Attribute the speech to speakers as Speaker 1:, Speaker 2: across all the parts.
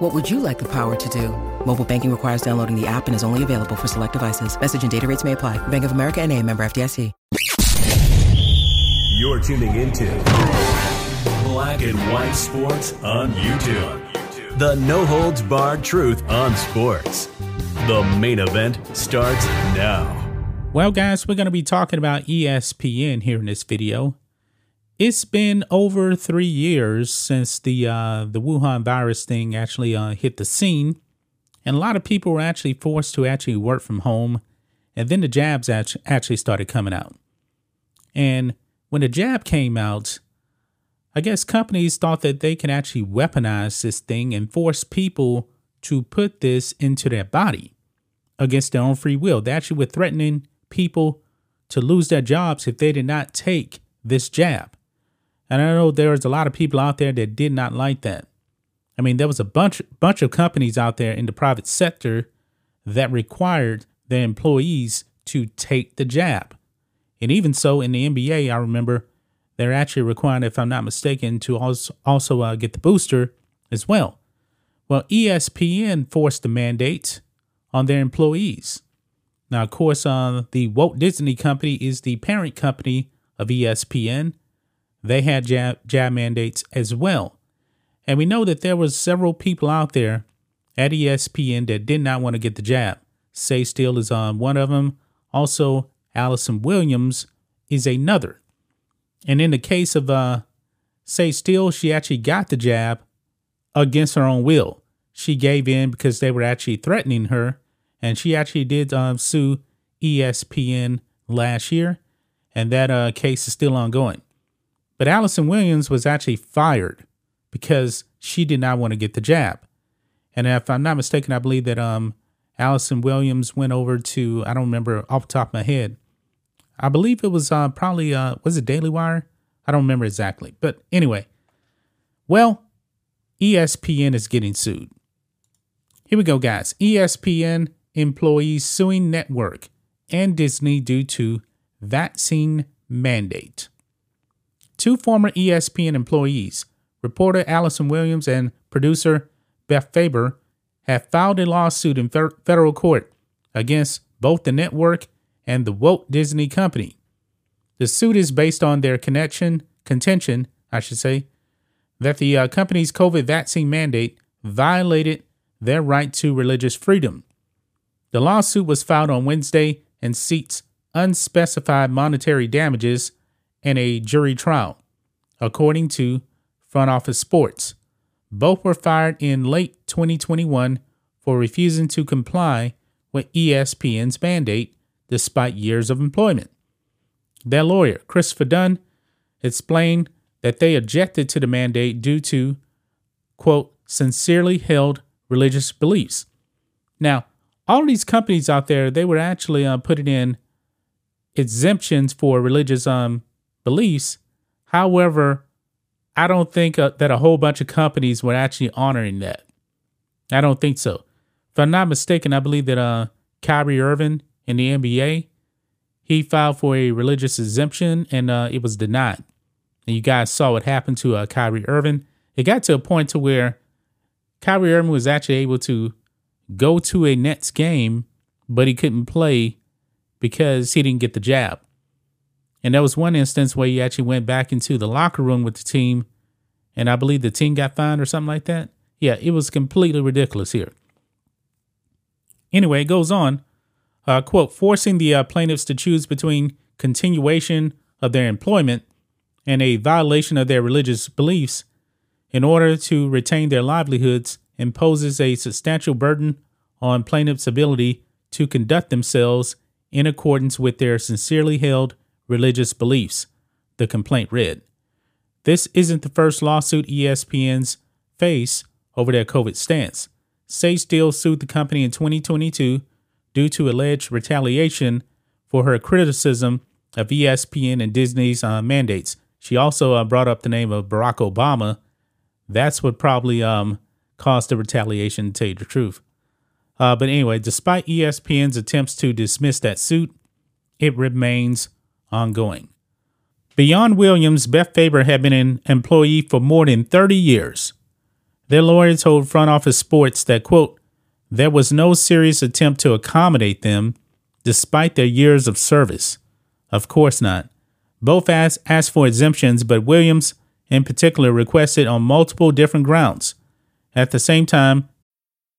Speaker 1: What would you like the power to do? Mobile banking requires downloading the app and is only available for select devices. Message and data rates may apply. Bank of America and a member FDIC.
Speaker 2: You're tuning into Black and White Sports on YouTube. The no holds barred truth on sports. The main event starts now.
Speaker 3: Well, guys, we're going to be talking about ESPN here in this video. It's been over three years since the uh, the Wuhan virus thing actually uh, hit the scene, and a lot of people were actually forced to actually work from home, and then the jabs actually started coming out. And when the jab came out, I guess companies thought that they can actually weaponize this thing and force people to put this into their body against their own free will. They actually were threatening people to lose their jobs if they did not take this jab. And I know there was a lot of people out there that did not like that. I mean, there was a bunch bunch of companies out there in the private sector that required their employees to take the jab. And even so, in the NBA, I remember they're actually required, if I'm not mistaken, to also, also uh, get the booster as well. Well, ESPN forced the mandate on their employees. Now, of course, uh, the Walt Disney Company is the parent company of ESPN. They had jab, jab mandates as well. And we know that there was several people out there at ESPN that did not want to get the jab. Sage Steele is on one of them. Also, Allison Williams is another. And in the case of uh, Sage Steele, she actually got the jab against her own will. She gave in because they were actually threatening her, and she actually did um, sue ESPN last year, and that uh, case is still ongoing. But Allison Williams was actually fired because she did not want to get the jab. And if I'm not mistaken, I believe that um, Allison Williams went over to, I don't remember off the top of my head, I believe it was uh, probably uh, was it Daily Wire? I don't remember exactly, but anyway. Well, ESPN is getting sued. Here we go, guys. ESPN employees suing network and Disney due to vaccine mandate. Two former ESPN employees, reporter Allison Williams and producer Beth Faber, have filed a lawsuit in federal court against both the network and the Walt Disney Company. The suit is based on their connection, contention, I should say, that the uh, company's COVID vaccine mandate violated their right to religious freedom. The lawsuit was filed on Wednesday and seeks unspecified monetary damages and a jury trial, according to Front Office Sports. Both were fired in late 2021 for refusing to comply with ESPN's mandate despite years of employment. Their lawyer, Christopher Dunn, explained that they objected to the mandate due to, quote, sincerely held religious beliefs. Now, all these companies out there, they were actually uh, putting in exemptions for religious um, beliefs. However, I don't think uh, that a whole bunch of companies were actually honoring that. I don't think so. If I'm not mistaken, I believe that uh, Kyrie Irving in the NBA, he filed for a religious exemption and uh, it was denied. And you guys saw what happened to uh, Kyrie Irving. It got to a point to where Kyrie Irving was actually able to go to a Nets game, but he couldn't play because he didn't get the jab. And there was one instance where he actually went back into the locker room with the team, and I believe the team got fined or something like that. Yeah, it was completely ridiculous here. Anyway, it goes on uh, quote, forcing the uh, plaintiffs to choose between continuation of their employment and a violation of their religious beliefs in order to retain their livelihoods imposes a substantial burden on plaintiffs' ability to conduct themselves in accordance with their sincerely held religious beliefs, the complaint read. This isn't the first lawsuit ESPN's face over their COVID stance. Sage Steele sued the company in 2022 due to alleged retaliation for her criticism of ESPN and Disney's uh, mandates. She also uh, brought up the name of Barack Obama. That's what probably um, caused the retaliation, to tell you the truth. Uh, but anyway, despite ESPN's attempts to dismiss that suit, it remains ongoing. Beyond Williams, Beth Faber had been an employee for more than 30 years. Their lawyer told Front Office Sports that, quote, there was no serious attempt to accommodate them despite their years of service. Of course not. Both asked, asked for exemptions, but Williams, in particular, requested on multiple different grounds. At the same time,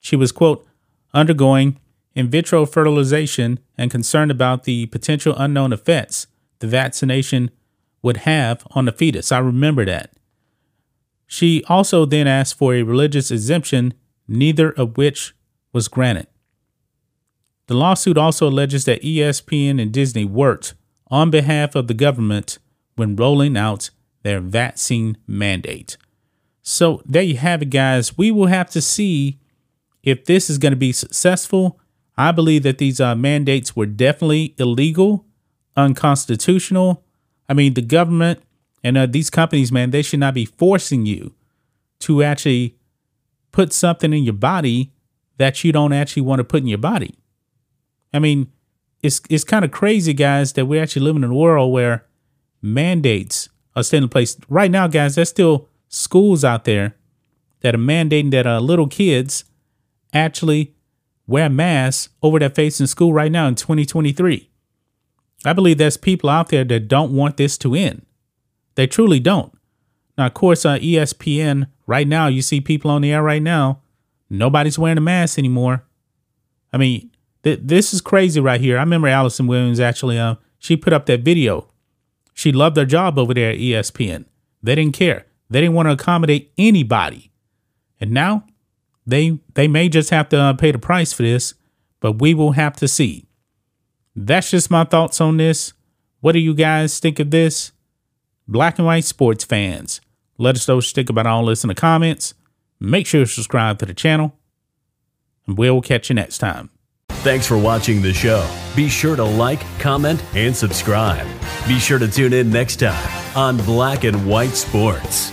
Speaker 3: She was, quote, undergoing in vitro fertilization and concerned about the potential unknown effects the vaccination would have on the fetus. I remember that. She also then asked for a religious exemption, neither of which was granted. The lawsuit also alleges that ESPN and Disney worked on behalf of the government when rolling out their vaccine mandate. So there you have it, guys. We will have to see if this is going to be successful, I believe that these uh, mandates were definitely illegal, unconstitutional. I mean, the government and uh, these companies, man, they should not be forcing you to actually put something in your body that you don't actually want to put in your body. I mean, it's it's kind of crazy, guys, that we're actually living in a world where mandates are still in place. Right now, guys, there's still schools out there that are mandating that uh, little kids actually wear masks over their face in school right now in 2023. I believe there's people out there that don't want this to end. They truly don't. Now, of course, on uh, ESPN right now, you see people on the air right now. Nobody's wearing a mask anymore. I mean, th- this is crazy right here. I remember Allison Williams actually. Uh, she put up that video. She loved their job over there at ESPN. They didn't care. They didn't want to accommodate anybody. And now they they may just have to uh, pay the price for this, but we will have to see. That's just my thoughts on this. What do you guys think of this? Black and white sports fans, let us know what you think about all this in the comments. Make sure to subscribe to the channel, and we'll catch you next time.
Speaker 2: Thanks for watching the show. Be sure to like, comment, and subscribe. Be sure to tune in next time on Black and White Sports.